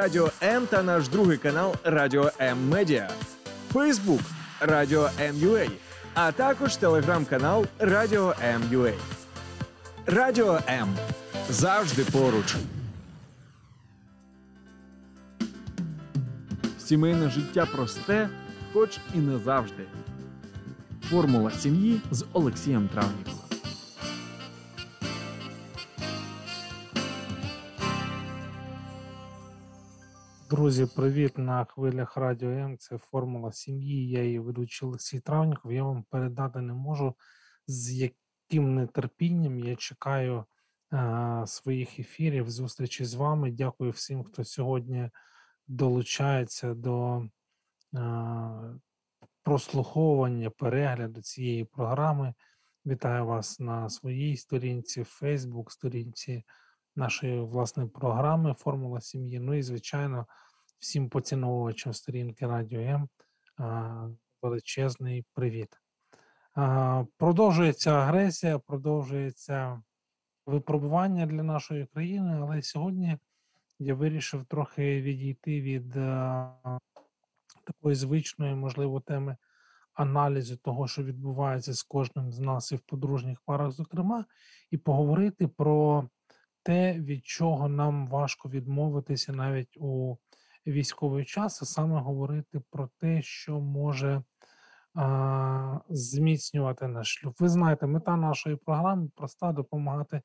Радіо М та наш другий канал Радіо М Медіа, Фейсбук Радіо М.Ю.А. а також телеграм-канал Радіо М.Ю.А. Радіо М завжди поруч. Сімейне життя просте, хоч і не завжди. Формула сім'ї з Олексієм Травніковим. Друзі, привіт на хвилях Радіо М. Це формула сім'ї. Я її ведучий Олексій Травніков. Я вам передати не можу, з яким нетерпінням я чекаю а, своїх ефірів, зустрічі з вами. Дякую всім, хто сьогодні долучається до а, прослуховування, перегляду цієї програми. Вітаю вас на своїй сторінці, в Facebook, сторінці нашої власної програми Формула сім'ї. Ну і, звичайно, всім поціновувачам сторінки Радіо М величезний привіт. Продовжується агресія, продовжується випробування для нашої країни, але сьогодні я вирішив трохи відійти від такої звичної, можливо, теми аналізу того, що відбувається з кожним з нас і в подружніх парах, зокрема, і поговорити про те, від чого нам важко відмовитися навіть у військовий час, а саме говорити про те, що може а, зміцнювати наш шлюб. Ви знаєте, мета нашої програми проста допомагати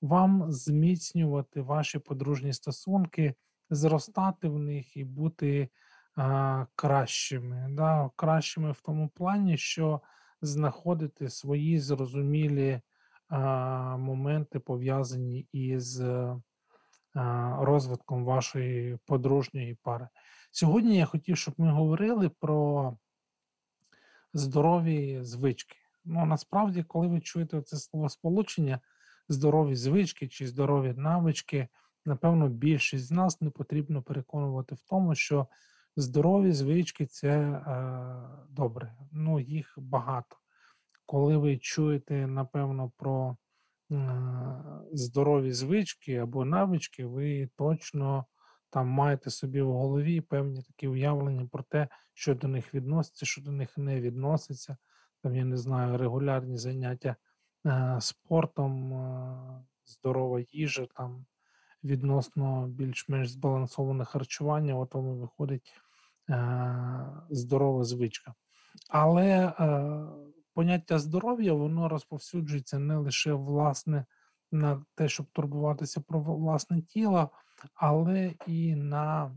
вам зміцнювати ваші подружні стосунки, зростати в них і бути а, кращими. Да? Кращими в тому плані, що знаходити свої зрозумілі моменти пов'язані із розвитком вашої подружньої пари. Сьогодні я хотів, щоб ми говорили про здорові звички. Ну, насправді, коли ви чуєте це слово сполучення, здорові звички чи здорові навички, напевно, більшість з нас не потрібно переконувати в тому, що здорові звички це е, добре. Ну, їх багато коли ви чуєте, напевно, про здорові звички або навички, ви точно там маєте собі в голові певні такі уявлення про те, що до них відноситься, що до них не відноситься. Там, я не знаю, регулярні заняття е, спортом, е, здорова їжа, там відносно більш-менш збалансоване харчування, от воно виходить е, здорова звичка. Але поняття здоров'я воно розповсюджується не лише власне на те, щоб турбуватися про власне тіло, але і на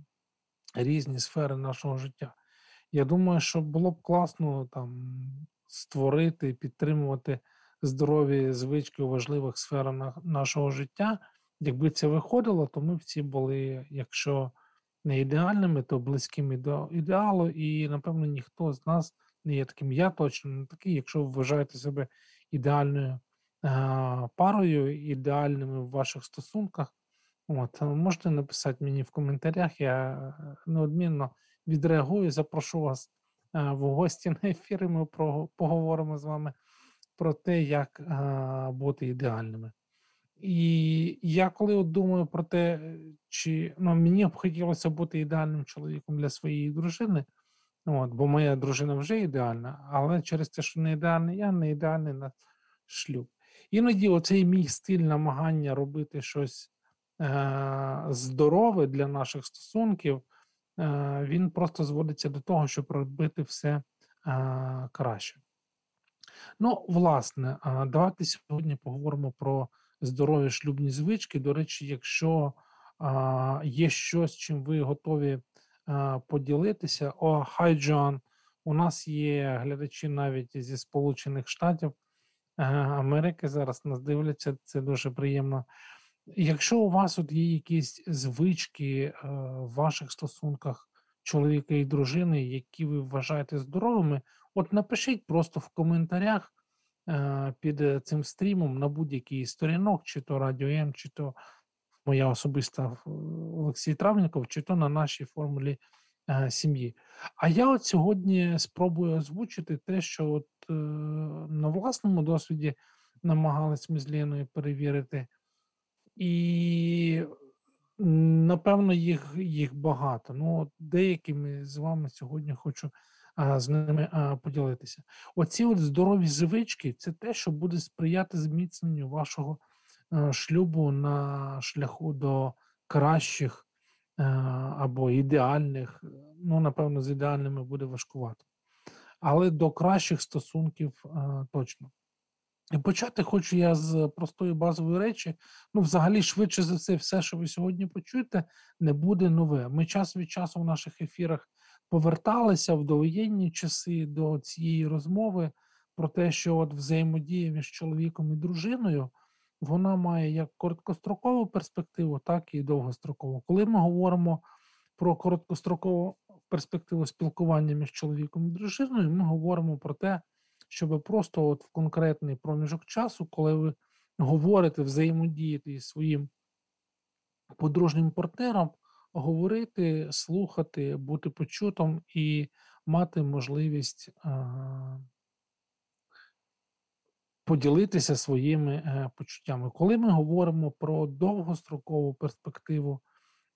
різні сфери нашого життя. Я думаю, що було б класно там створити, і підтримувати здорові звички у важливих сферах нашого життя. Якби це виходило, то ми всі були, якщо не ідеальними, то близькими до ідеалу, і напевно ніхто з нас не є таким. Я точно не такий. Якщо ви вважаєте себе ідеальною е, парою, ідеальними в ваших стосунках, от, можете написати мені в коментарях. Я е, неодмінно відреагую, запрошу вас е, в гості на ефір, і ми поговоримо з вами про те, як е, бути ідеальними. І я коли от думаю про те, чи ну, мені б хотілося бути ідеальним чоловіком для своєї дружини. От, Бо моя дружина вже ідеальна, але через те, що не ідеальний, я не ідеальний на шлюб. Іноді оцей мій стиль намагання робити щось е, здорове для наших стосунків, е, він просто зводиться до того, щоб робити все е, краще. Ну, власне, е, давайте сьогодні поговоримо про здорові шлюбні звички. До речі, якщо е, є щось, чим ви готові поділитися. О, хай Джон, у нас є глядачі навіть зі Сполучених Штатів Америки. Зараз нас дивляться, це дуже приємно. Якщо у вас от є якісь звички е, в ваших стосунках чоловіка і дружини, які ви вважаєте здоровими, от напишіть просто в коментарях е, під цим стрімом на будь-який сторінок, чи то Радіо М, чи то моя особиста Олексій Травніков, чи то на нашій формулі е, сім'ї. А я от сьогодні спробую озвучити те, що от е, на власному досвіді намагалися ми з Леною перевірити. І Напевно, їх їх багато. Ну, деякими з вами сьогодні хочу з ними поділитися. Оці от здорові звички це те, що буде сприяти зміцненню вашого е, шлюбу на шляху до кращих або ідеальних. Ну, напевно, з ідеальними буде важкувато. Але до кращих стосунків точно. І почати хочу я з простої базової речі. Ну, взагалі, швидше за все, все, що ви сьогодні почуєте, не буде нове. Ми час від часу в наших ефірах поверталися в довоєнні часи до цієї розмови про те, що от взаємодія між чоловіком і дружиною вона має як короткострокову перспективу, так і довгострокову. Коли ми говоримо про короткострокову перспективу спілкування між чоловіком і дружиною, ми говоримо про те щоб просто от в конкретний проміжок часу, коли ви говорите, взаємодіяти із своїм подружнім партнером, говорити, слухати, бути почутим і мати можливість а, поділитися своїми е, почуттями. Коли ми говоримо про довгострокову перспективу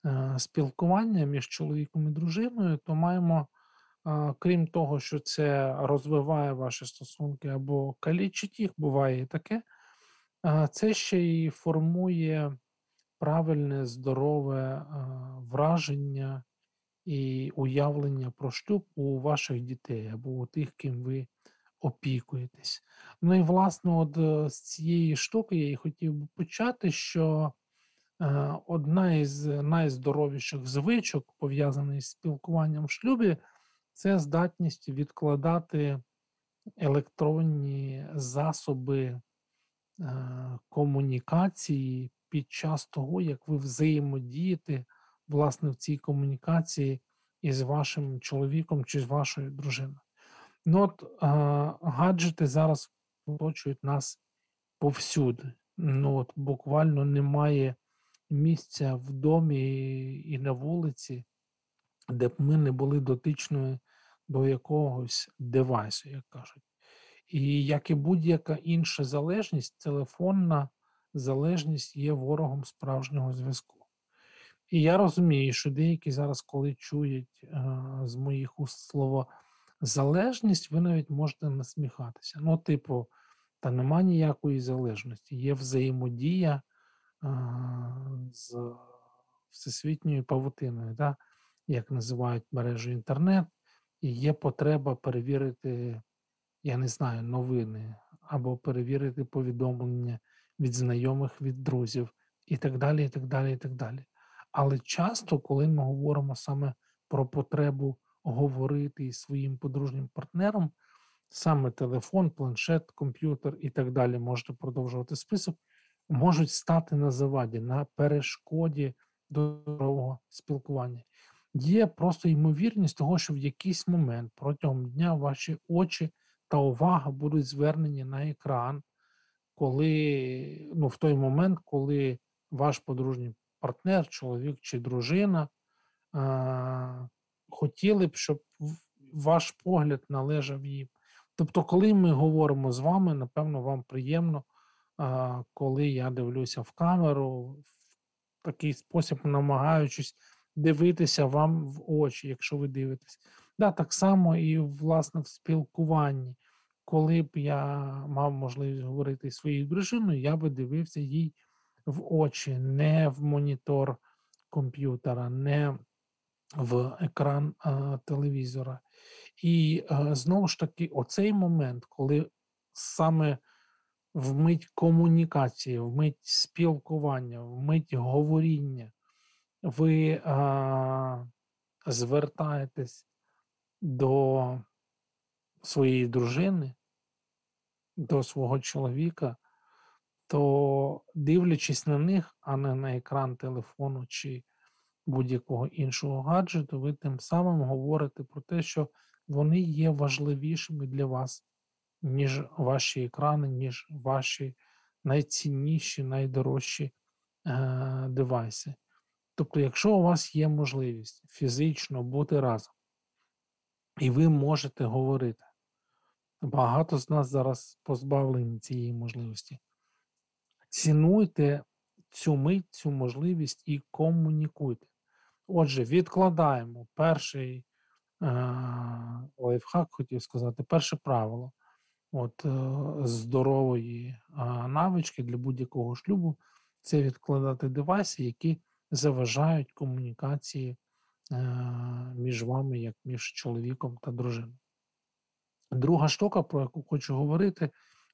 е, спілкування між чоловіком і дружиною, то маємо Крім того, що це розвиває ваші стосунки або калічить їх, буває і таке, це ще й формує правильне, здорове враження і уявлення про шлюб у ваших дітей або у тих, ким ви опікуєтесь. Ну і власне, от е, з цієї штуки я і хотів би почати, що е, одна із найздоровіших звичок, пов'язаних з спілкуванням в шлюбі, це здатність відкладати електронні засоби е, комунікації під час того, як ви взаємодієте власне в цій комунікації із вашим чоловіком чи з вашою дружиною. Ну от гаджети зараз оточують нас повсюди. Ну от Буквально немає місця в домі і на вулиці, де б ми не були дотичною до якогось девайсу, як кажуть. І як і будь-яка інша залежність, телефонна залежність є ворогом справжнього зв'язку. І я розумію, що деякі зараз, коли чують з моїх уст слово залежність, ви навіть можете насміхатися. Ну, типу, та нема ніякої залежності, є взаємодія е, з всесвітньою павутиною, да? як називають мережу інтернет, і є потреба перевірити, я не знаю, новини або перевірити повідомлення від знайомих, від друзів і так далі, і так далі, і так далі. Але часто, коли ми говоримо саме про потребу говорити із своїм подружнім партнером, саме телефон, планшет, комп'ютер і так далі, можете продовжувати список, можуть стати на заваді, на перешкоді до здорового спілкування. Є просто ймовірність того, що в якийсь момент протягом дня ваші очі та увага будуть звернені на екран, коли ну, в той момент, коли ваш подружній партнер, чоловік чи дружина хотіли б, щоб ваш погляд належав їм. Тобто, коли ми говоримо з вами, напевно, вам приємно, коли я дивлюся в камеру, в такий спосіб намагаючись дивитися вам в очі, якщо ви дивитесь. Да, Так само і власне в спілкуванні. Коли б я мав можливість говорити своєю дружиною, я би дивився їй в очі, не в монітор комп'ютера, не в екран а, телевізора. І а, знову ж таки, оцей момент, коли саме вмить комунікації, вмить спілкування, вмить говоріння, ви а, звертаєтесь до своєї дружини, до свого чоловіка, то дивлячись на них, а не на екран телефону чи будь-якого іншого гаджету, ви тим самим говорите про те, що вони є важливішими для вас, ніж ваші екрани, ніж ваші найцінніші, найдорожчі е, девайси. Тобто, якщо у вас є можливість фізично бути разом, і ви можете говорити, багато з нас зараз позбавлені цієї можливості. Цінуйте цю мить, цю можливість і комунікуйте. Отже, відкладаємо перший е, лайфхак, хотів сказати, перше правило от, е, здорової е, навички для будь-якого шлюбу це відкладати девайси, які заважають комунікації е, між вами, як між чоловіком та дружиною. Друга штука, про яку хочу говорити,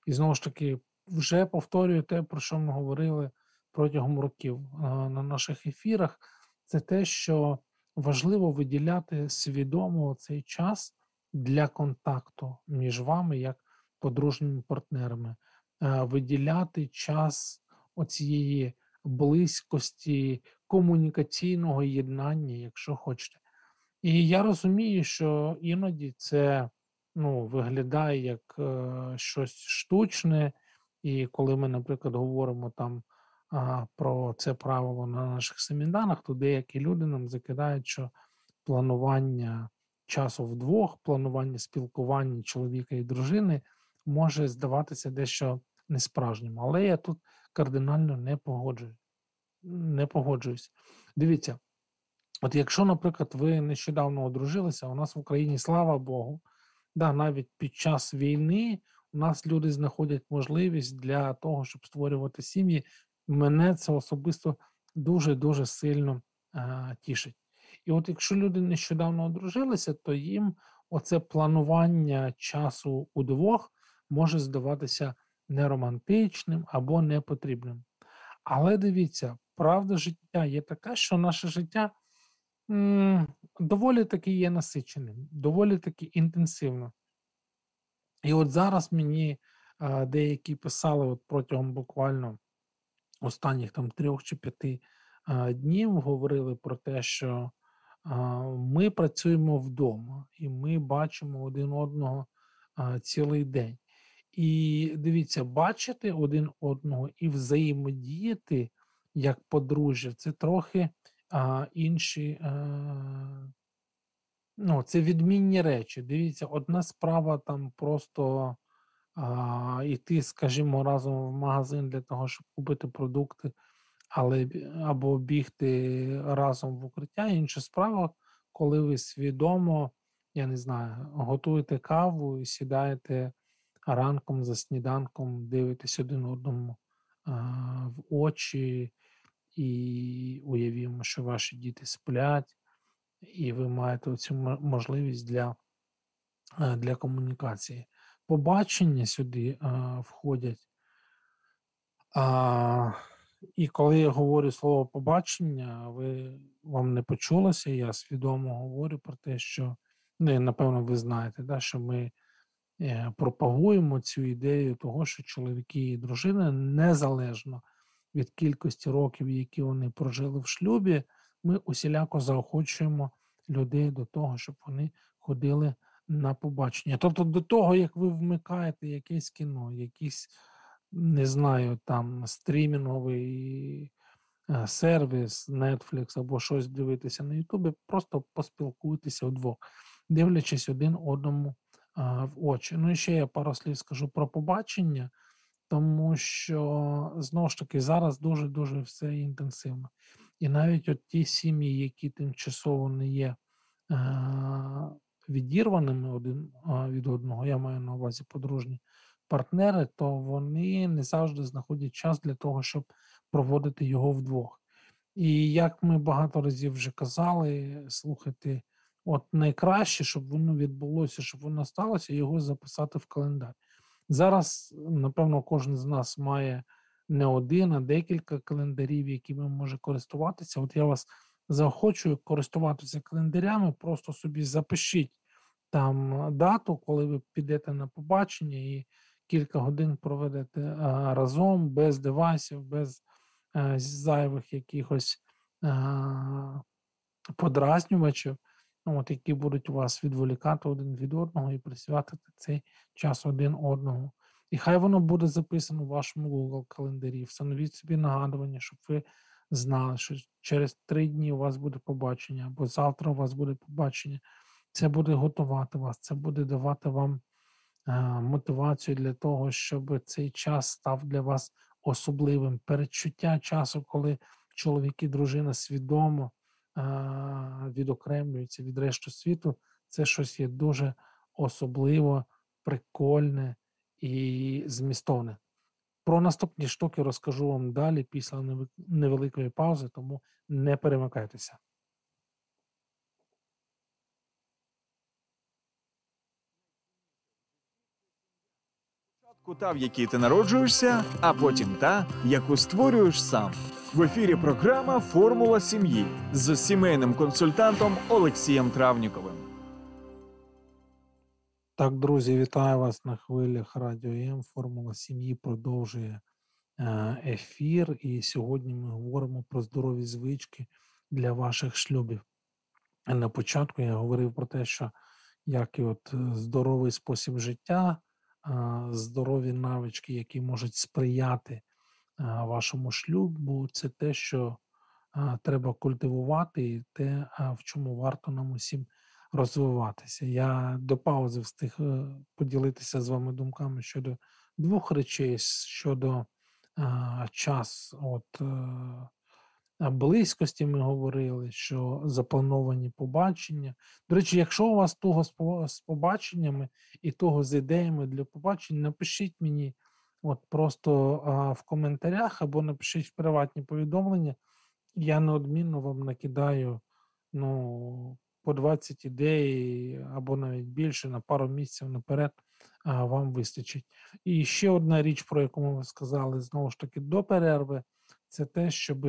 і знову ж таки, вже повторюю те, про що ми говорили протягом років на наших ефірах, це те, що важливо виділяти свідомо цей час для контакту між вами як подружніми партнерами, виділяти час оцієї близькості, комунікаційного єднання, якщо хочете. І я розумію, що іноді це ну, виглядає як е, щось штучне, і коли ми, наприклад, говоримо там про це правило на наших семінарах, то деякі люди нам закидають, що планування часу вдвох, планування спілкування чоловіка і дружини може здаватися дещо несправжнім. Але я тут кардинально не погоджуюсь. Не погоджуюсь. Дивіться, от якщо, наприклад, ви нещодавно одружилися, у нас в Україні, слава Богу, да, навіть під час війни у нас люди знаходять можливість для того, щоб створювати сім'ї. Мене це особисто дуже-дуже сильно а, тішить. І от якщо люди нещодавно одружилися, то їм оце планування часу удвох може здаватися неромантичним або непотрібним. Але дивіться, правда життя є така, що наше життя м, доволі таки є насиченим, доволі таки інтенсивно. І от зараз мені а, деякі писали от протягом буквально останніх там трьох чи п'яти днів говорили про те, що ми працюємо вдома і ми бачимо один одного цілий день. І дивіться, бачити один одного і взаємодіяти як подружжя це трохи а, інші. А, ну, Це відмінні речі. Дивіться, одна справа там просто а, йти, скажімо, разом в магазин для того, щоб купити продукти, але або бігти разом в укриття. Інша справа, коли ви свідомо, я не знаю, готуєте каву і сідаєте ранком за сніданком дивитесь один одному а, в очі, і уявімо, що ваші діти сплять, і ви маєте цю можливість для для комунікації. Побачення сюди а, входять. А, І коли я говорю слово побачення, ви вам не почулося, я свідомо говорю про те, що, ну, напевно, ви знаєте, да, що ми Е, пропагуємо цю ідею того, що чоловіки і дружини незалежно від кількості років, які вони прожили в шлюбі, ми усіляко заохочуємо людей до того, щоб вони ходили на побачення. Тобто, до того, як ви вмикаєте якесь кіно, якийсь, не знаю, там стрімінговий е, сервіс, Netflix або щось дивитися на Ютубі, просто поспілкуйтеся вдвох, дивлячись один одному в очі. Ну і ще я пару слів скажу про побачення, тому що знову ж таки зараз дуже-дуже все інтенсивно. І навіть от ті сім'ї, які тимчасово не є відірваними один від одного, я маю на увазі подружні партнери, то вони не завжди знаходять час для того, щоб проводити його вдвох. І як ми багато разів вже казали, слухати От найкраще, щоб воно відбулося, щоб воно сталося, його записати в календар. Зараз, напевно, кожен з нас має не один, а декілька календарів, якими може користуватися. От я вас заохочую користуватися календарями, просто собі запишіть там дату, коли ви підете на побачення і кілька годин проведете а, разом, без девайсів, без а, зайвих якихось подразнювачів от, які будуть вас відволікати один від одного і присвятити цей час один одному. І хай воно буде записано в вашому Google календарі. Встановіть собі нагадування, щоб ви знали, що через три дні у вас буде побачення, або завтра у вас буде побачення. Це буде готувати вас, це буде давати вам а, мотивацію для того, щоб цей час став для вас особливим, передчуття часу, коли чоловік і дружина свідомо а, відокремлюються від решту світу, це щось є дуже особливо прикольне і змістовне. Про наступні штуки розкажу вам далі після невеликої паузи, тому не перемикайтеся. Та, в якій ти народжуєшся, а потім та, яку створюєш сам. В ефірі програма Формула сім'ї з сімейним консультантом Олексієм Травніковим. Так, друзі, вітаю вас на хвилях Радіо М. Формула сім'ї продовжує ефір. І сьогодні ми говоримо про здорові звички для ваших шлюбів. На початку я говорив про те, що як і от е, здоровий спосіб життя, здорові навички, які можуть сприяти вашому шлюбу, це те, що треба культивувати, і те, в чому варто нам усім розвиватися. Я до паузи встиг е, поділитися з вами думками щодо двох речей: щодо час от е, близькості ми говорили, що заплановані побачення. До речі, якщо у вас того з побаченнями і того з ідеями для побачень, напишіть мені от просто а, в коментарях або напишіть приватні повідомлення. Я неодмінно вам накидаю ну, по 20 ідей або навіть більше на пару місяців наперед вам вистачить. І ще одна річ, про яку ми сказали знову ж таки до перерви, це те, щоб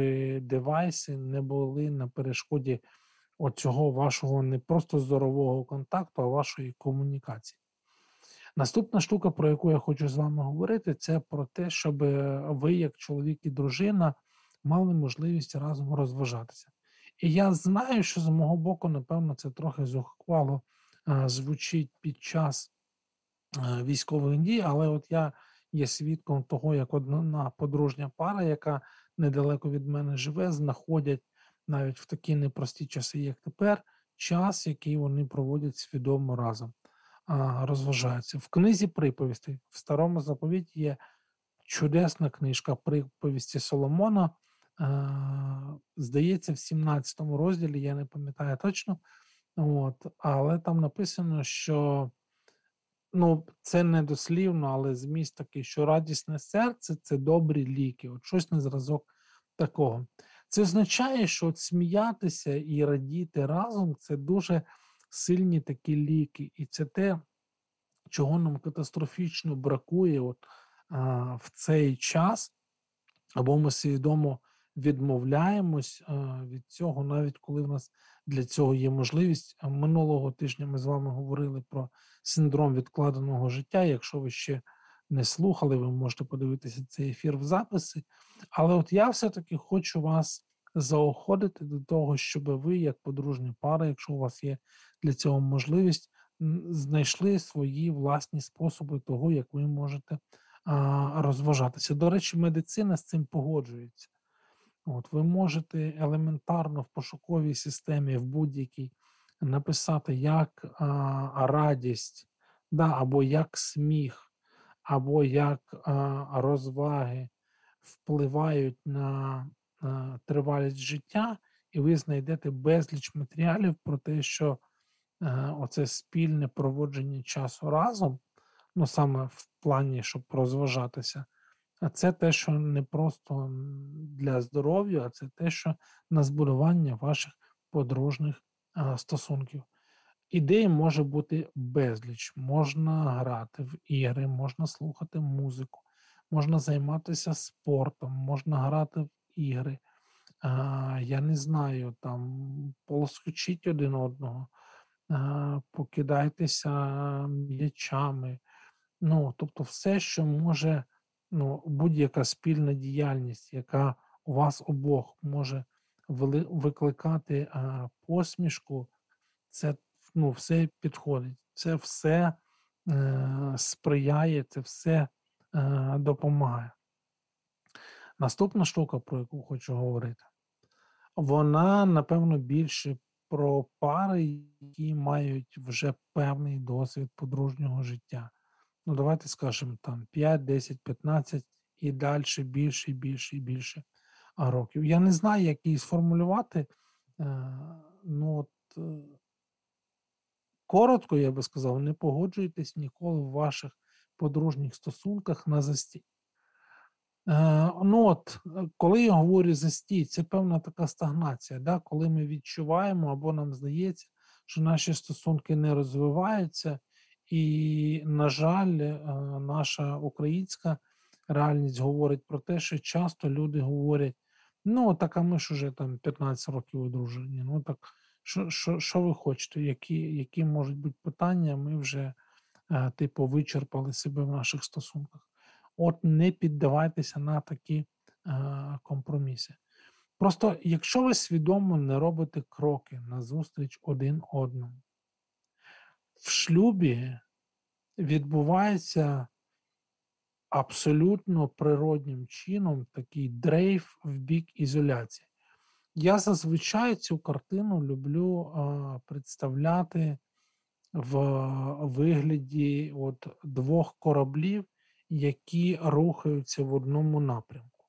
девайси не були на перешкоді оцього вашого не просто здорового контакту, а вашої комунікації. Наступна штука, про яку я хочу з вами говорити, це про те, щоб ви, як чоловік і дружина, мали можливість разом розважатися. І я знаю, що з мого боку, напевно, це трохи зухвало звучить під час військових дій, але от я є свідком того, як одна подружня пара, яка недалеко від мене живе, знаходять навіть в такі непрості часи, як тепер, час, який вони проводять свідомо разом, розважаються. В книзі приповістей в старому заповіті є чудесна книжка приповісті Соломона. Здається, в 17 розділі, я не пам'ятаю точно, от, але там написано, що ну, це не дослівно, але зміст такий, що радісне серце це добрі ліки. От щось на зразок такого. Це означає, що от сміятися і радіти разом це дуже сильні такі ліки, і це те, чого нам катастрофічно бракує от, а, в цей час, або ми свідомо відмовляємось від цього, навіть коли в нас для цього є можливість. Минулого тижня ми з вами говорили про синдром відкладеного життя. Якщо ви ще не слухали, ви можете подивитися цей ефір в записи. Але от я все-таки хочу вас заохотити до того, щоб ви, як подружня пара, якщо у вас є для цього можливість, знайшли свої власні способи того, як ви можете розважатися. До речі, медицина з цим погоджується. От Ви можете елементарно в пошуковій системі в будь-якій написати як а, радість, да, або як сміх, або як а, розваги впливають на а, тривалість життя, і ви знайдете безліч матеріалів про те, що а, оце спільне проводження часу разом, ну саме в плані, щоб розважатися. А це те, що не просто для здоров'я, а це те, що на збудування ваших подружних стосунків. Ідей може бути безліч, можна грати в ігри, можна слухати музику, можна займатися спортом, можна грати в ігри. А, Я не знаю, там полоскочіть один одного, а, покидайтеся м'ячами. Ну, тобто, все, що може, ну, будь-яка спільна діяльність, яка у вас обох може викликати а, посмішку, це ну, все підходить, це все е, сприяє, це все е, допомагає. Наступна штука, про яку хочу говорити, вона, напевно, більше про пари, які мають вже певний досвід подружнього життя. Ну, давайте скажемо там 5, 10, 15 і далі більше, і більше і більше років. Я не знаю, як її сформулювати. Е, ну, от, е, Коротко, я би сказав, не погоджуйтесь ніколи в ваших подружніх стосунках на застій. Е, ну от, Коли я говорю застій, це певна така стагнація, да? коли ми відчуваємо або нам здається, що наші стосунки не розвиваються, і, на жаль, наша українська реальність говорить про те, що часто люди говорять: ну, так, а ми ж уже там 15 років одружені. Ну так що що, що ви хочете? Які які можуть бути питання? Ми вже, е, типу, вичерпали себе в наших стосунках. От не піддавайтеся на такі е, компроміси. Просто, якщо ви свідомо не робите кроки назустріч один одному, в шлюбі відбувається абсолютно природнім чином такий дрейф в бік ізоляції. Я зазвичай цю картину люблю а, представляти в вигляді от двох кораблів, які рухаються в одному напрямку.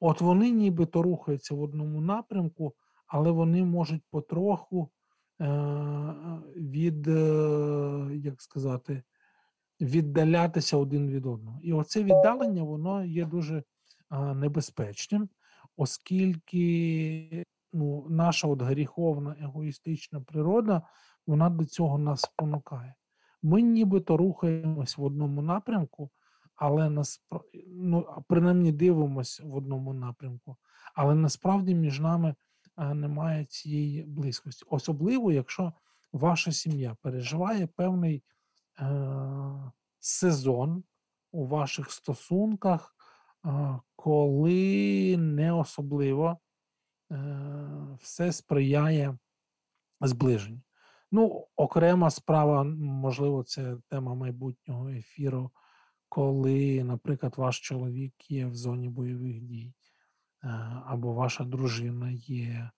От вони нібито рухаються в одному напрямку, але вони можуть потроху від, е, як сказати, віддалятися один від одного. І оце віддалення воно є дуже небезпечним, оскільки ну, наша от гріховна егоїстична природа вона до цього нас спонукає. Ми нібито рухаємось в одному напрямку, але насп... ну, принаймні дивимося в одному напрямку, але насправді між нами немає цієї близькості. Особливо, якщо ваша сім'я переживає певний Е, сезон у ваших стосунках, е, коли не особливо е, все сприяє зближенню. Ну, окрема справа, можливо, це тема майбутнього ефіру, коли, наприклад, ваш чоловік є в зоні бойових дій, або ваша дружина є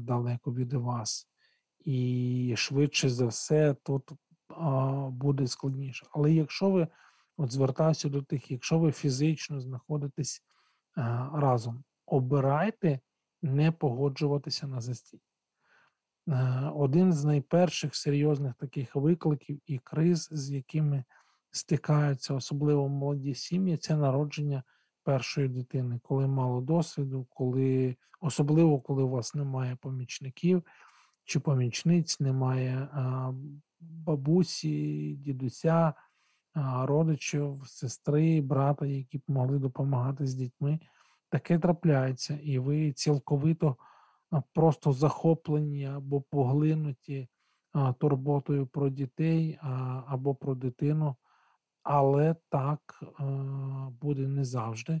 далеко від вас. І швидше за все, тут буде складніше. Але якщо ви от звертаюся до тих, якщо ви фізично знаходитесь разом, обирайте не погоджуватися на застій. Один з найперших серйозних таких викликів і криз, з якими стикаються особливо молоді сім'ї, це народження першої дитини, коли мало досвіду, коли особливо коли у вас немає помічників чи помічниць, немає бабусі, дідуся, родичів, сестри, брата, які б могли допомагати з дітьми. Таке трапляється, і ви цілковито просто захоплені або поглинуті турботою про дітей або про дитину, але так буде не завжди.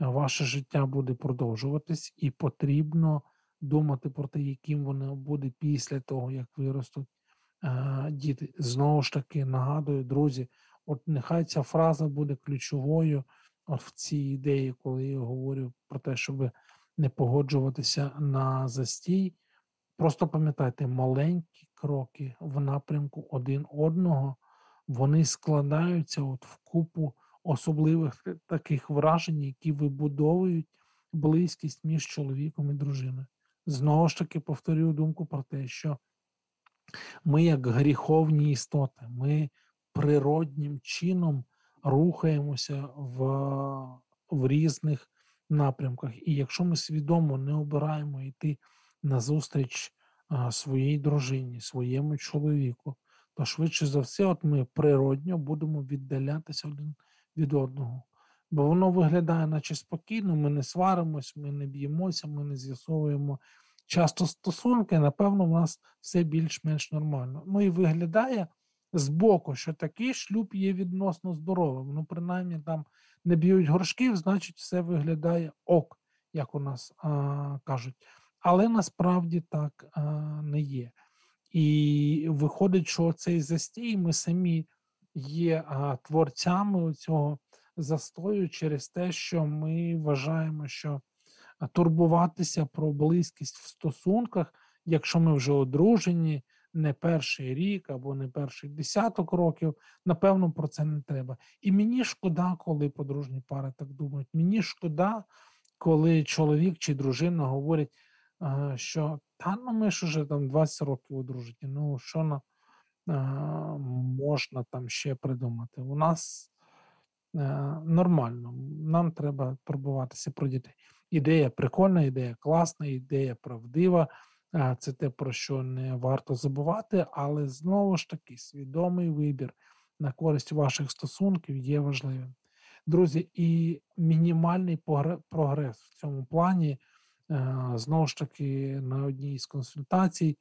Ваше життя буде продовжуватись, і потрібно думати про те, яким воно буде після того, як виростуть діти. Знову ж таки, нагадую, друзі, от нехай ця фраза буде ключовою в цій ідеї, коли я говорю про те, щоб не погоджуватися на застій. Просто пам'ятайте, маленькі кроки в напрямку один одного, вони складаються от в купу особливих таких вражень, які вибудовують близькість між чоловіком і дружиною. Знову ж таки, повторюю думку про те, що ми, як гріховні істоти, ми природнім чином рухаємося в, в різних напрямках. І якщо ми свідомо не обираємо йти назустріч своїй дружині, своєму чоловіку, то швидше за все, от ми природньо будемо віддалятися один від одного. Бо воно виглядає, наче спокійно, ми не сваримось, ми не б'ємося, ми не з'ясовуємо часто стосунки, напевно, в нас все більш-менш нормально. Ну і виглядає збоку, що такий шлюб є відносно здоровим. Ну, принаймні там не б'ють горшків, значить, все виглядає ок, як у нас а, кажуть. Але насправді так а, не є. І виходить, що цей застій ми самі є а, творцями цього застою через те, що ми вважаємо, що турбуватися про близькість в стосунках, якщо ми вже одружені, не перший рік або не перший десяток років, напевно, про це не треба. І мені шкода, коли подружні пари так думають. Мені шкода, коли чоловік чи дружина говорять, що та ну ми ж уже там 20 років одружені, ну що на можна там ще придумати. У нас нормально, нам треба турбуватися про дітей. Ідея прикольна, ідея класна, ідея правдива. Це те, про що не варто забувати, але знову ж таки свідомий вибір на користь ваших стосунків є важливим. Друзі, і мінімальний прогрес в цьому плані, знову ж таки, на одній з консультацій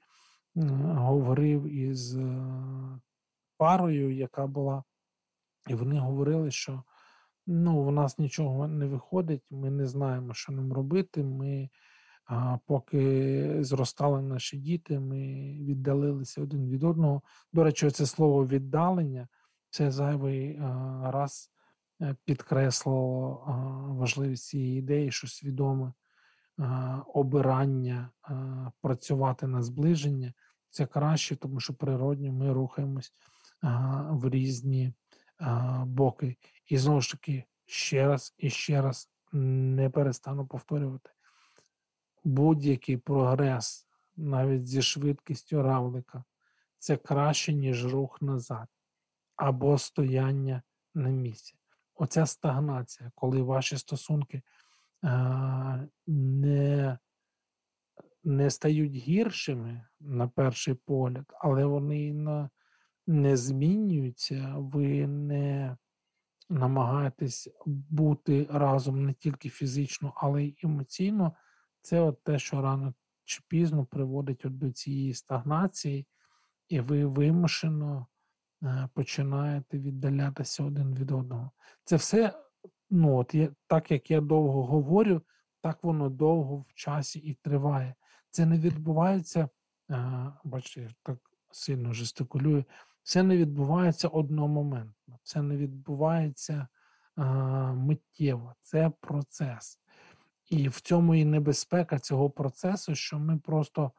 говорив із е, парою, яка була, і вони говорили, що ну, у нас нічого не виходить, ми не знаємо, що нам робити. Ми, поки зростали наші діти, ми віддалилися один від одного. До речі, це слово віддалення це зайвий раз е, підкреслило важливість цієї ідеї, що свідоме обирання працювати на зближення це краще, тому що природньо ми рухаємось в різні боки. І знову ж таки, ще раз і ще раз не перестану повторювати. Будь-який прогрес, навіть зі швидкістю равлика, це краще, ніж рух назад або стояння на місці. Оця стагнація, коли ваші стосунки не не стають гіршими на перший погляд, але вони не змінюються, ви не намагаєтесь бути разом не тільки фізично, але й емоційно. Це от те, що рано чи пізно приводить от до цієї стагнації, і ви вимушено е, починаєте віддалятися один від одного. Це все ну от я, так як я довго говорю, так воно довго в часі і триває. Це не відбувається, а, бачите, я так сильно жестикулюю, це не відбувається одномоментно, це не відбувається а, миттєво, це процес. І в цьому і небезпека цього процесу, що ми просто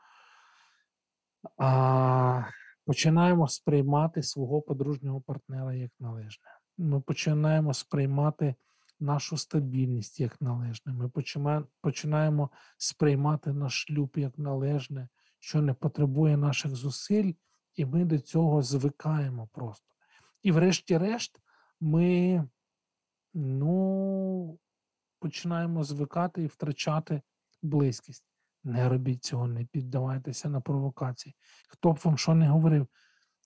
а, починаємо сприймати свого подружнього партнера як належне. Ми починаємо сприймати нашу стабільність як належне. Ми починаємо сприймати наш шлюб як належне, що не потребує наших зусиль, і ми до цього звикаємо просто. І, врешті-решт, ми ну, починаємо звикати і втрачати близькість. Не робіть цього, не піддавайтеся на провокації. Хто б вам що не говорив,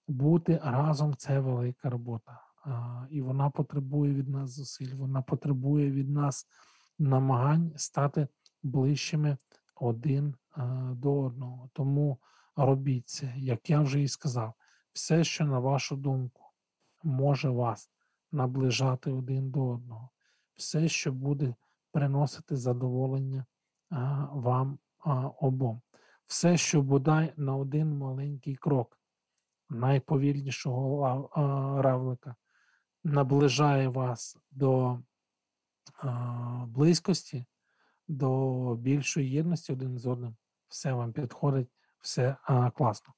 бути разом це велика робота і вона потребує від нас зусиль, вона потребує від нас намагань стати ближчими один до одного. Тому робіть це, як я вже і сказав, все, що на вашу думку може вас наближати один до одного, все, що буде приносити задоволення вам обом, все, що бодай на один маленький крок найповільнішого равлика наближає вас до близькості, до більшої єдності один з одним. Все вам підходить, все класно.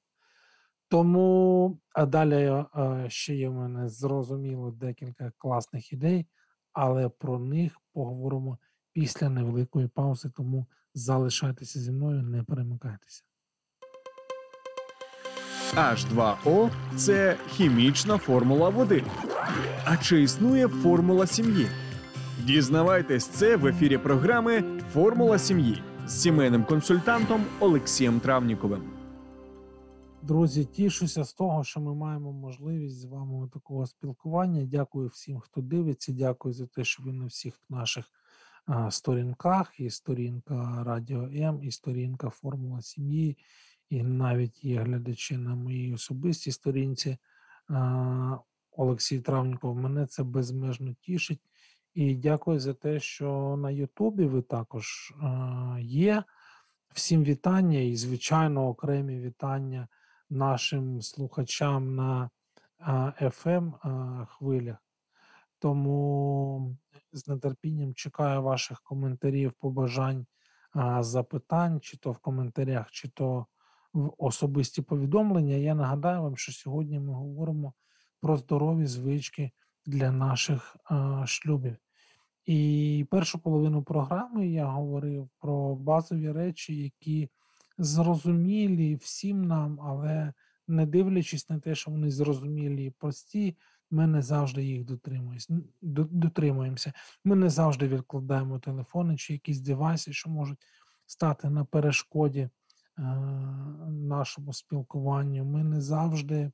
Тому а далі а, ще є в мене зрозуміло декілька класних ідей, але про них поговоримо після невеликої паузи. Тому залишайтеся зі мною, не перемикайтеся. H2O – це хімічна формула води. А чи існує формула сім'ї? Дізнавайтесь це в ефірі програми Формула сім'ї з сімейним консультантом Олексієм Травніковим. Друзі, тішуся з того, що ми маємо можливість з вами такого спілкування. Дякую всім, хто дивиться. Дякую за те, що ви на всіх наших сторінках, і сторінка Радіо М, і сторінка Формула сім'ї, і навіть є глядачі на моїй особистій сторінці. Олексій Травніков. Мене це безмежно тішить. І дякую за те, що на Ютубі ви також є. Всім вітання і, звичайно, окремі вітання нашим слухачам на FM хвилях. Тому з нетерпінням чекаю ваших коментарів, побажань, запитань, чи то в коментарях, чи то в особисті повідомлення. Я нагадаю вам, що сьогодні ми говоримо про здорові звички для наших а, шлюбів. І першу половину програми я говорив про базові речі, які зрозумілі всім нам, але не дивлячись на те, що вони зрозумілі і прості, ми не завжди їх дотримуємося. Ми не завжди відкладаємо телефони чи якісь девайси, що можуть стати на перешкоді нашому спілкуванню. Ми не завжди е,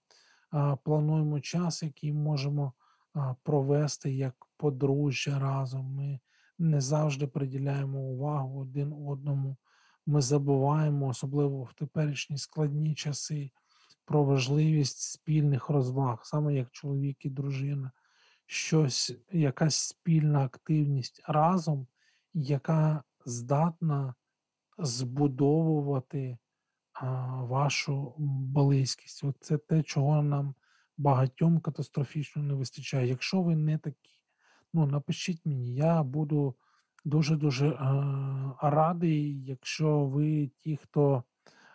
плануємо час, який можемо е, провести як подружжя разом. Ми не завжди приділяємо увагу один одному. Ми забуваємо, особливо в теперішні складні часи, про важливість спільних розваг, саме як чоловік і дружина, щось, якась спільна активність разом, яка здатна збудовувати а, вашу близькість. От це те, чого нам багатьом катастрофічно не вистачає. Якщо ви не такі, ну напишіть мені, я буду дуже-дуже радий, якщо ви ті, хто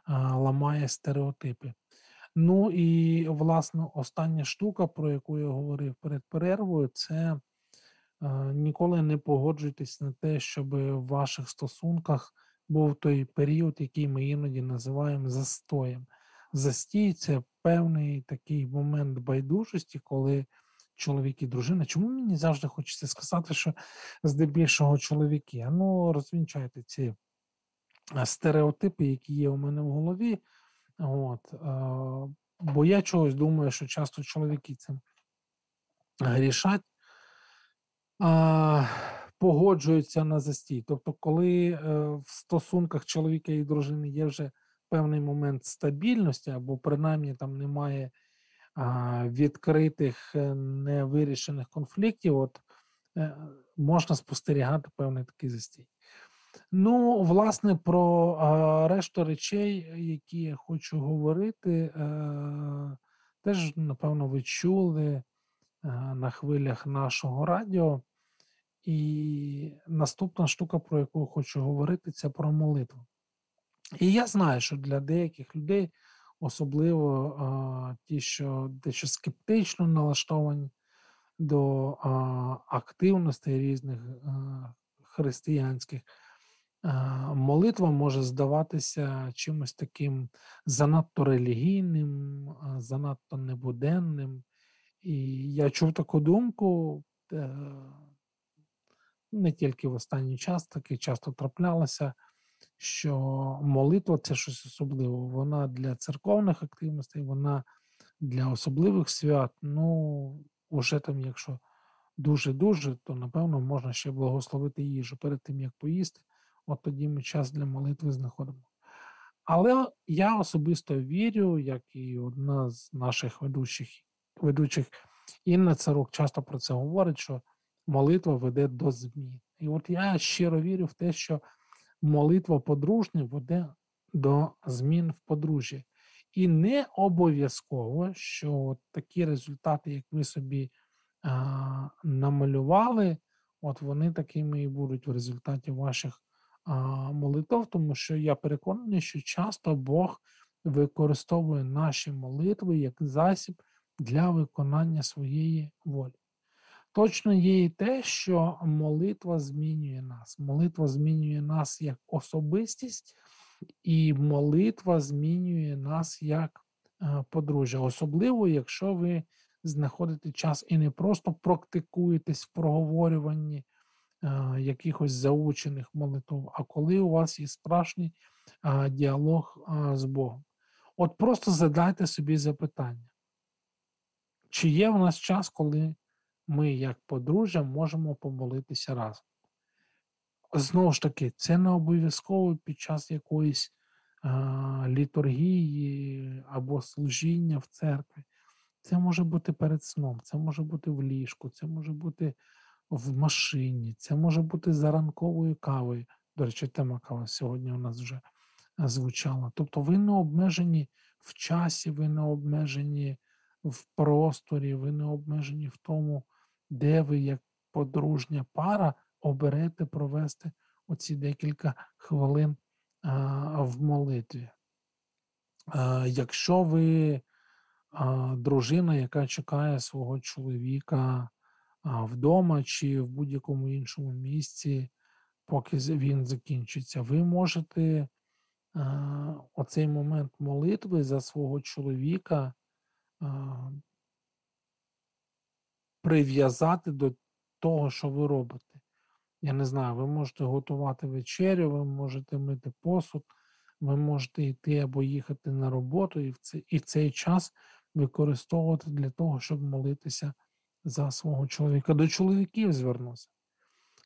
а, ламає стереотипи. Ну і власне остання штука, про яку я говорив перед перервою, це ніколи не погоджуйтесь на те, щоб в ваших стосунках був той період, який ми іноді називаємо застоєм. Застій це певний такий момент байдужості, коли чоловік і дружина. Чому мені завжди хочеться сказати, що здебільшого чоловіки? Ну, розвінчайте ці е, стереотипи, які є у мене в голові. От, е, Бо я чогось думаю, що часто чоловіки цим грішать, е, погоджуються на застій. Тобто, коли е, в стосунках чоловіка і дружини є вже певний момент стабільності, або принаймні там немає відкритих невирішених конфліктів, от можна спостерігати певний такий застій. Ну, власне, про а, решту речей, які я хочу говорити, а, е, теж, напевно, ви чули а, е, на хвилях нашого радіо. І наступна штука, про яку хочу говорити, це про молитву. І я знаю, що для деяких людей, особливо а, ті, що дещо скептично налаштовані до а, активностей різних а, християнських молитва може здаватися чимось таким занадто релігійним, занадто небуденним. І я чув таку думку е, не тільки в останній час, таки часто траплялося, що молитва це щось особливе. Вона для церковних активностей, вона для особливих свят. Ну, уже там, якщо дуже-дуже, то напевно можна ще благословити їжу перед тим, як поїсти от тоді ми час для молитви знаходимо. Але я особисто вірю, як і одна з наших ведучих ведучих Інна Царук часто про це говорить, що молитва веде до змін. І от я щиро вірю в те, що молитва подружня веде до змін в подружжі. І не обов'язково, що от такі результати, як ви собі а, намалювали, от вони такими і будуть в результаті ваших молитов, тому що я переконаний, що часто Бог використовує наші молитви як засіб для виконання своєї волі. Точно є і те, що молитва змінює нас. Молитва змінює нас як особистість, і молитва змінює нас як е, подружжя. Особливо, якщо ви знаходите час і не просто практикуєтесь в проговорюванні якихось заучених молитв, а коли у вас є справжній діалог з Богом. От просто задайте собі запитання, чи є в нас час, коли ми, як подружжя, можемо помолитися разом? Знову ж таки, це не обов'язково під час якоїсь а, літургії або служіння в церкві. Це може бути перед сном, це може бути в ліжку, це може бути в машині, це може бути за ранковою кавою. До речі, тема кава сьогодні у нас вже е, звучала. Тобто ви не обмежені в часі, ви не обмежені в просторі, ви не обмежені в тому, де ви, як подружня пара, оберете провести оці декілька хвилин а, в молитві. Якщо ви дружина, яка чекає свого чоловіка вдома чи в будь-якому іншому місці, поки він закінчиться, ви можете оцей момент молитви за свого чоловіка прив'язати до того, що ви робите. Я не знаю, ви можете готувати вечерю, ви можете мити посуд, ви можете йти або їхати на роботу, і в цей, і цей час використовувати для того, щоб молитися за свого чоловіка. До чоловіків звернуся.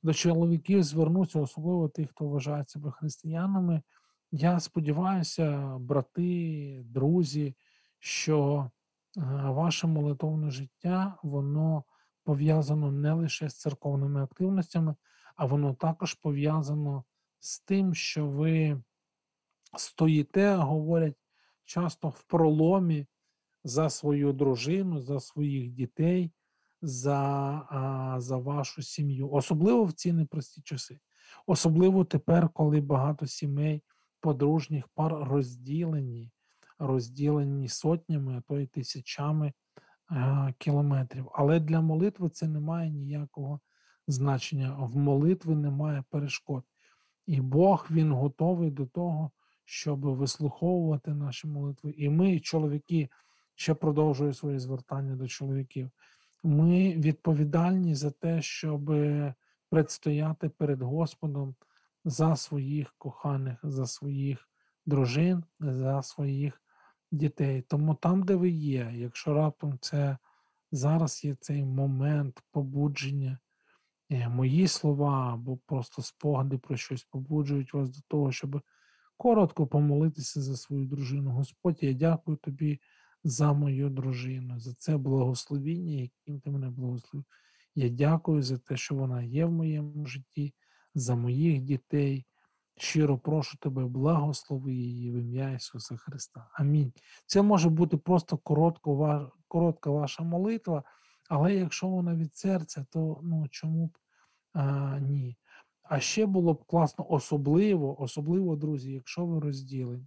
До чоловіків звернуся, особливо тих, хто вважає себе християнами. Я сподіваюся, брати, друзі, що ваше молитовне життя, воно пов'язано не лише з церковними активностями, а воно також пов'язано з тим, що ви стоїте, говорять часто в проломі за свою дружину, за своїх дітей, за, за вашу сім'ю, особливо в ці непрості часи. Особливо тепер, коли багато сімей подружніх пар розділені, розділені сотнями, а то й тисячами а, кілометрів. Але для молитви це не має ніякого значення. В молитви немає перешкод. І Бог він готовий до того, щоб вислуховувати наші молитви. І ми, чоловіки, ще продовжую своє звертання до чоловіків. Ми відповідальні за те, щоб предстояти перед Господом за своїх коханих, за своїх дружин, за своїх дітей. Тому там, де ви є, якщо раптом це зараз є цей момент побудження, е, мої слова або просто спогади про щось побуджують вас до того, щоб коротко помолитися за свою дружину. Господь, я дякую тобі за мою дружину, за це благословіння, яким ти мене благословив. Я дякую за те, що вона є в моєму житті, за моїх дітей. Щиро прошу тебе, благослови її в ім'я Ісуса Христа. Амінь. Це може бути просто коротко, коротка ваша молитва, але якщо вона від серця, то ну, чому б а, ні? А ще було б класно, особливо, особливо, друзі, якщо ви розділені,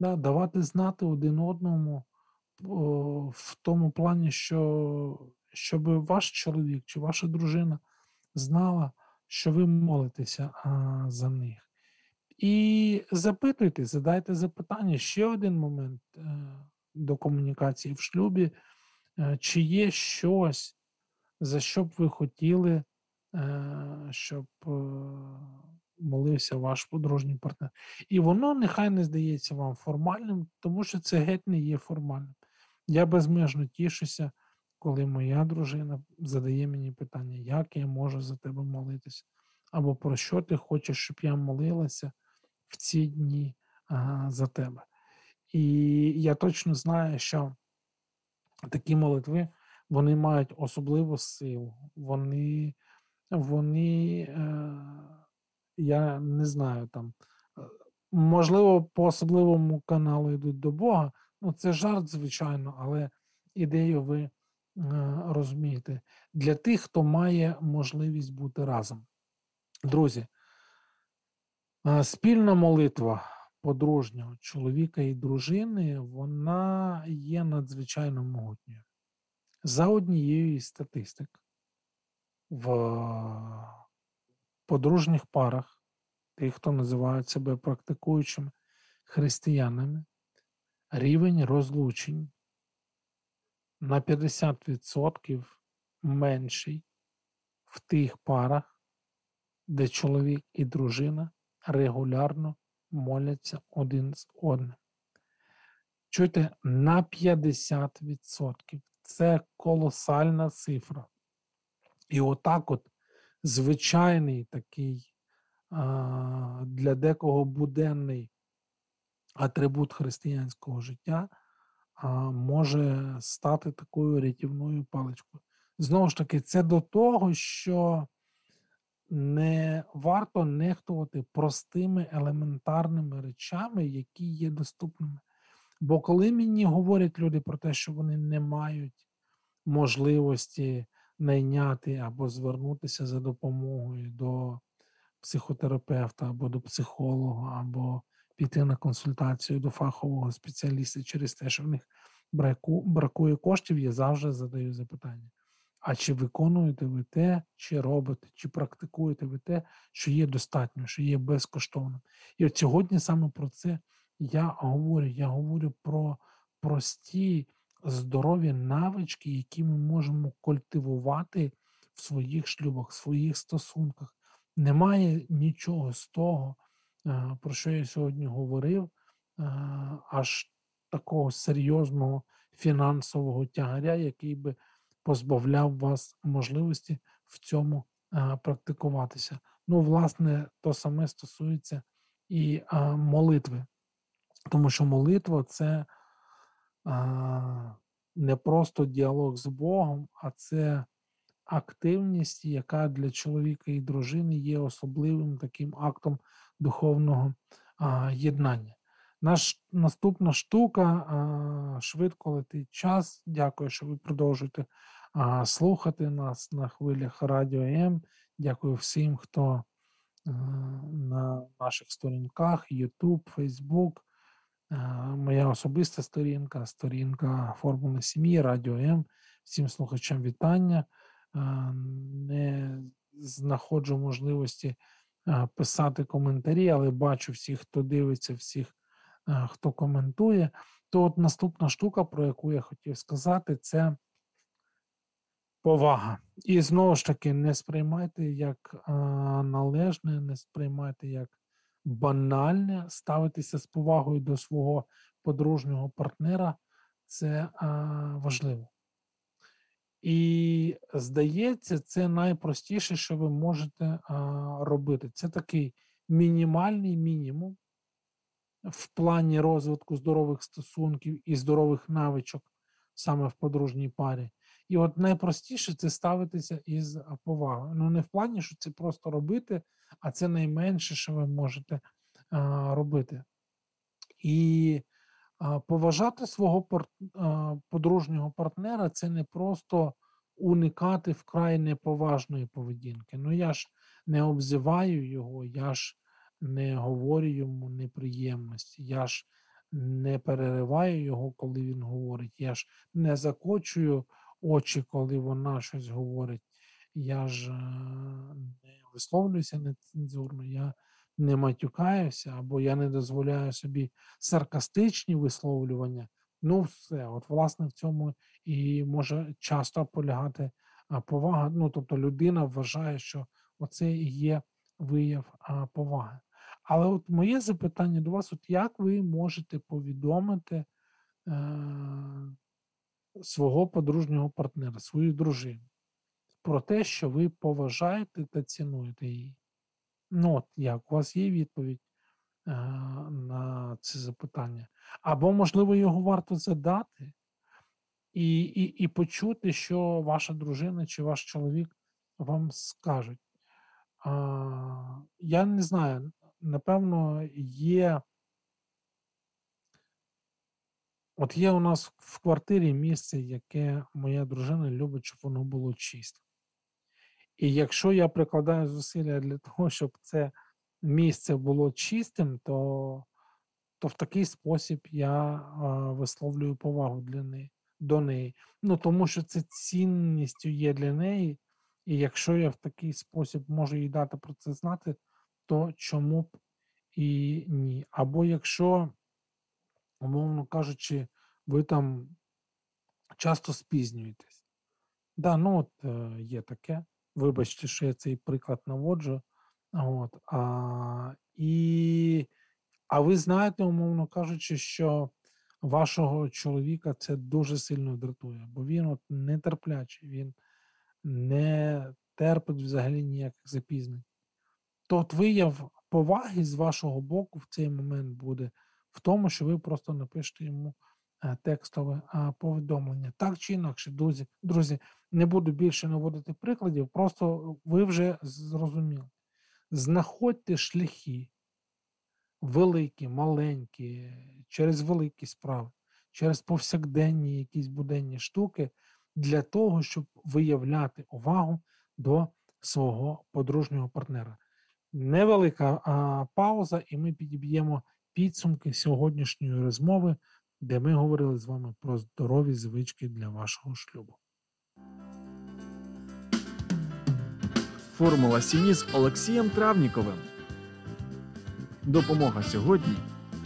да, давати знати один одному о, в тому плані, що щоб ваш чоловік чи ваша дружина знала, що ви молитеся а, за них. І запитуйте, задайте запитання. Ще один момент е, до комунікації в шлюбі, е, чи є щось, за що б ви хотіли, е, щоб молився ваш подружній партнер. І воно нехай не здається вам формальним, тому що це геть не є формальним. Я безмежно тішуся, коли моя дружина задає мені питання, як я можу за тебе молитися, або про що ти хочеш, щоб я молилася в ці дні за тебе. І я точно знаю, що такі молитви вони мають особливу силу. Вони, вони е, я не знаю там, е, можливо, по особливому каналу йдуть до Бога. Ну, це жарт, звичайно, але ідею ви е, розумієте. Для тих, хто має можливість бути разом. Друзі, спільна молитва подружнього чоловіка і дружини, вона є надзвичайно могутньою. За однією із статистик, в подружніх парах, тих, хто називають себе практикуючими християнами, рівень розлучень на 50% менший в тих парах, де чоловік і дружина регулярно моляться один з одним. Чуєте, на 50%. Це колосальна цифра. І отак от звичайний такий для декого буденний атрибут християнського життя може стати такою рятівною паличкою. Знову ж таки, це до того, що не варто нехтувати простими елементарними речами, які є доступними. Бо коли мені говорять люди про те, що вони не мають можливості найняти або звернутися за допомогою до психотерапевта, або до психолога, або піти на консультацію до фахового спеціаліста через те, що в них браку, бракує коштів, я завжди задаю запитання. А чи виконуєте ви те, чи робите, чи практикуєте ви те, що є достатньо, що є безкоштовним? І от сьогодні саме про це я говорю. Я говорю про прості здорові навички, які ми можемо культивувати в своїх шлюбах, в своїх стосунках. Немає нічого з того, е, про що я сьогодні говорив, е, аж такого серйозного фінансового тягаря, який би позбавляв вас можливості в цьому е, практикуватися. Ну, власне, то саме стосується і молитви, тому що молитва це не просто діалог з Богом, а це активність, яка для чоловіка і дружини є особливим таким актом духовного єднання. Наш наступна штука швидко летить час. Дякую, що ви продовжуєте слухати нас на хвилях Радіо М. Дякую всім, хто на наших сторінках, YouTube, Facebook, моя особиста сторінка, сторінка Формули сім'ї, Радіо М. Всім слухачам вітання. Не знаходжу можливості писати коментарі, але бачу всіх, хто дивиться, всіх, хто коментує. То от наступна штука, про яку я хотів сказати, це повага. І знову ж таки, не сприймайте як належне, не сприймайте як банальне ставитися з повагою до свого подружнього партнера це а, важливо. І здається, це найпростіше, що ви можете а, робити. Це такий мінімальний мінімум в плані розвитку здорових стосунків і здорових навичок саме в подружній парі. І от найпростіше це ставитися із повагою. Ну, не в плані, що це просто робити, а це найменше, що ви можете а, робити. І а, поважати свого пар, а, подружнього партнера це не просто уникати вкрай неповажної поведінки. Ну я ж не обзиваю його, я ж не говорю йому неприємності, я ж не перериваю його, коли він говорить, я ж не закочую очі, коли вона щось говорить. Я ж е, не висловлююся нецензурно, я не матюкаюся, або я не дозволяю собі саркастичні висловлювання. Ну, все, от, власне, в цьому і може часто полягати повага. Ну, тобто, людина вважає, що оце і є вияв поваги. Але от моє запитання до вас: от як ви можете повідомити е, свого подружнього партнера, свою дружину, про те, що ви поважаєте та цінуєте її. Ну, от як у вас є відповідь е, на це запитання? Або, можливо, його варто задати і, і, і почути, що ваша дружина чи ваш чоловік вам скажуть. Я не знаю, напевно, є От є у нас в квартирі місце, яке моя дружина любить, щоб воно було чисте. І якщо я прикладаю зусилля для того, щоб це місце було чистим, то то в такий спосіб я а, висловлюю повагу для неї, до неї. Ну тому що це цінністю є для неї, і якщо я в такий спосіб можу їй дати про це знати, то чому б і ні. Або якщо умовно кажучи, ви там часто спізнюєтесь. Да, ну от е, є таке. Вибачте, що я цей приклад наводжу. От, а, і, а ви знаєте, умовно кажучи, що вашого чоловіка це дуже сильно дратує, бо він от нетерплячий, він не терпить взагалі ніяких запізнень. То от вияв поваги з вашого боку в цей момент буде в тому, що ви просто напишете йому е, текстове повідомлення. Так чи інакше, друзі, друзі, не буду більше наводити прикладів, просто ви вже зрозуміли. Знаходьте шляхи, великі, маленькі, через великі справи, через повсякденні якісь буденні штуки для того, щоб виявляти увагу до свого подружнього партнера. Невелика а, пауза, і ми підіб'ємо підсумки сьогоднішньої розмови, де ми говорили з вами про здорові звички для вашого шлюбу. Формула сім'ї з Олексієм Травніковим. Допомога сьогодні.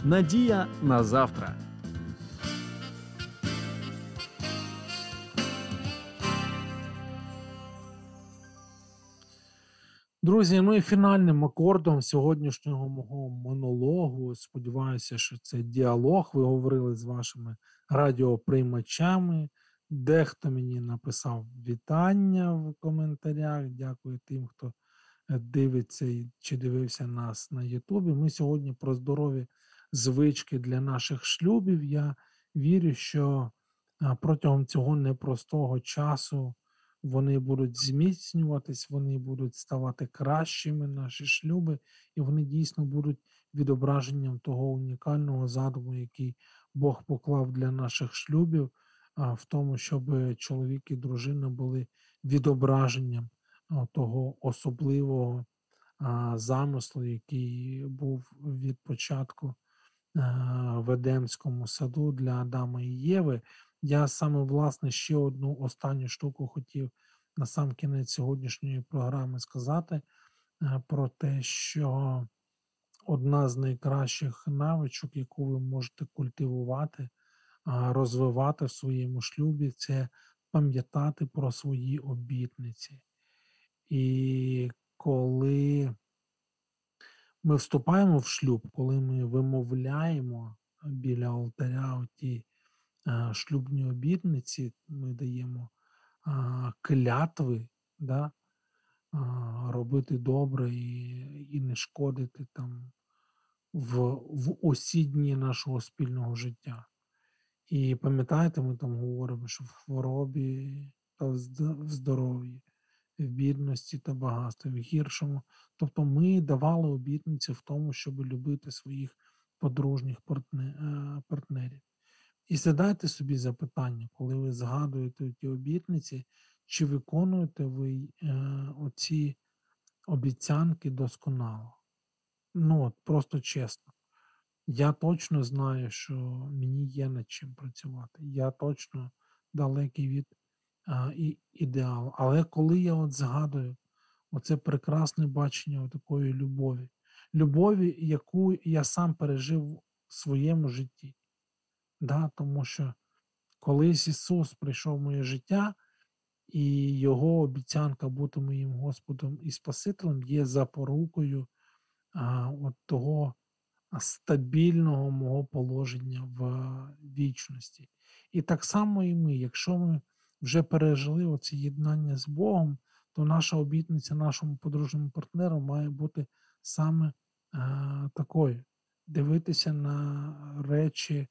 Надія на завтра. Друзі, ну і фінальним акордом сьогоднішнього мого монологу. Сподіваюся, що це діалог. Ви говорили з вашими радіоприймачами. Дехто мені написав вітання в коментарях. Дякую тим, хто е, дивиться чи дивився нас на Ютубі. Ми сьогодні про здорові звички для наших шлюбів. Я вірю, що протягом цього непростого часу вони будуть зміцнюватись, вони будуть ставати кращими, наші шлюби, і вони дійсно будуть відображенням того унікального задуму, який Бог поклав для наших шлюбів, в тому, щоб чоловік і дружина були відображенням того особливого замислу, який був від початку в Едемському саду для Адама і Єви. Я саме власне ще одну останню штуку хотів на сам кінець сьогоднішньої програми сказати е, про те, що одна з найкращих навичок, яку ви можете культивувати, розвивати в своєму шлюбі, це пам'ятати про свої обітниці. І коли ми вступаємо в шлюб, коли ми вимовляємо біля алтаря ті шлюбні обітниці, ми даємо клятви, да, робити добре і і не шкодити там в в усі дні нашого спільного життя. І пам'ятаєте, ми там говоримо, що в хворобі та в здоров'ї, в бідності та багатстві, в гіршому. Тобто ми давали обітниці в тому, щоб любити своїх подружніх е, партнерів. І задайте собі запитання, коли ви згадуєте ті обітниці, чи виконуєте ви е, оці обіцянки досконало. Ну, от, просто чесно. Я точно знаю, що мені є над чим працювати. Я точно далекий від а, і, ідеалу. Але коли я от згадую оце прекрасне бачення такої любові, любові, яку я сам пережив в своєму житті. Да? Тому що колись Ісус прийшов в моє життя, і Його обіцянка бути моїм Господом і Спасителем є запорукою а, от того стабільного мого положення в вічності. І так само і ми, якщо ми вже пережили оце єднання з Богом, то наша обітниця нашому подружньому партнеру має бути саме а, такою: дивитися на речі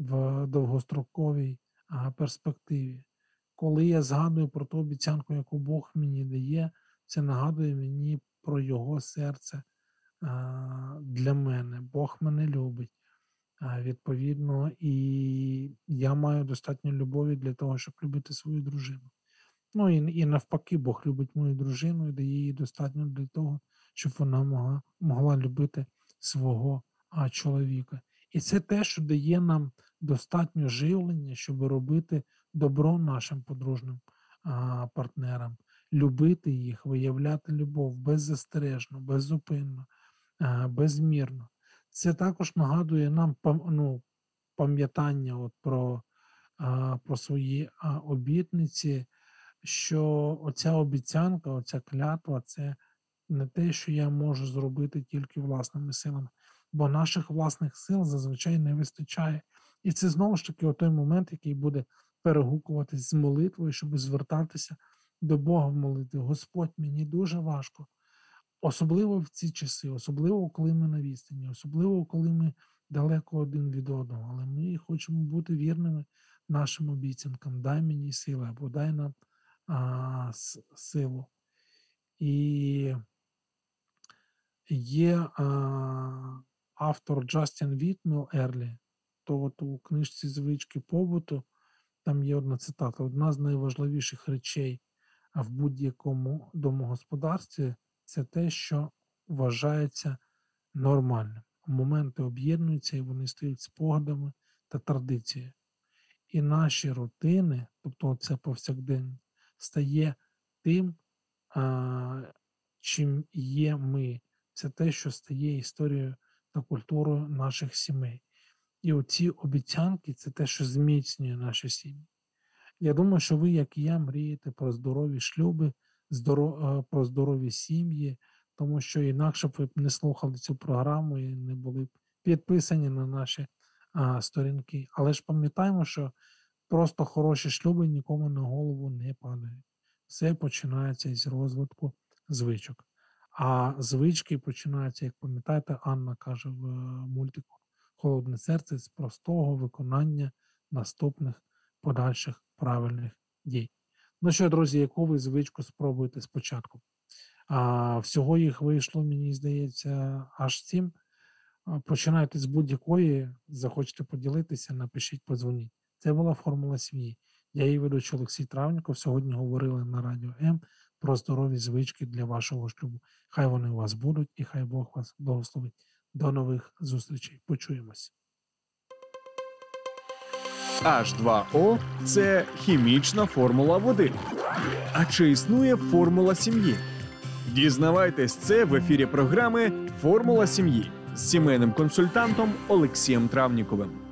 в довгостроковій перспективі. Коли я згадую про ту обіцянку, яку Бог мені дає, це нагадує мені про Його серце для мене. Бог мене любить. Відповідно, і я маю достатньо любові для того, щоб любити свою дружину. Ну і і навпаки, Бог любить мою дружину і дає їй достатньо для того, щоб вона могла могла любити свого а, чоловіка. І це те, що дає нам достатньо живлення, щоб робити добро нашим подружним а, партнерам, любити їх, виявляти любов беззастережно, беззупинно, а, безмірно. Це також нагадує нам ну, пам'ятання от про а, про свої обітниці, що оця обіцянка, оця клятва це не те, що я можу зробити тільки власними силами, бо наших власних сил зазвичай не вистачає. І це знову ж таки той момент, який буде перегукуватись з молитвою, щоб звертатися до Бога в молитві. Господь, мені дуже важко, особливо в ці часи, особливо коли ми на відстані, особливо коли ми далеко один від одного, але ми хочемо бути вірними нашим обіцянкам. Дай мені сили або дай нам а, силу. І є а, автор Джастін Вітмел Ерлі то от у книжці звички побуту там є одна цитата: одна з найважливіших речей в будь-якому домогосподарстві це те, що вважається нормальним. моменти об'єднуються і вони стають спогадами та традицією. І наші рутини, тобто це повсякдень, стає тим, а, чим є ми. Це те, що стає історією та культурою наших сімей. І оці обіцянки це те, що зміцнює наші сім'ї. Я думаю, що ви, як і я, мрієте про здорові шлюби, е, про здорові сім'ї, тому що інакше б ви б не слухали цю програму і не були б підписані на наші сторінки. Але ж пам'ятаємо, що просто хороші шлюби нікому на голову не падають. Все починається із розвитку звичок. А звички починаються, як пам'ятаєте, Анна каже в е, мультику Холодне серце з простого виконання наступних подальших правильних дій. Ну що, друзі, яку ви звичку спробуєте спочатку? А, всього їх вийшло, мені здається, аж сім. Починайте з будь-якої, захочете поділитися, напишіть, подзвоніть. Це була формула сім'ї. Я її ведучий Олексій Травніков. Сьогодні говорили на радіо М про здорові звички для вашого шлюбу. Хай вони у вас будуть і хай Бог вас благословить. До нових зустрічей. Почуємось. H2O – це хімічна формула води. А чи існує формула сім'ї? Дізнавайтесь це в ефірі програми Формула сім'ї з сімейним консультантом Олексієм Травніковим.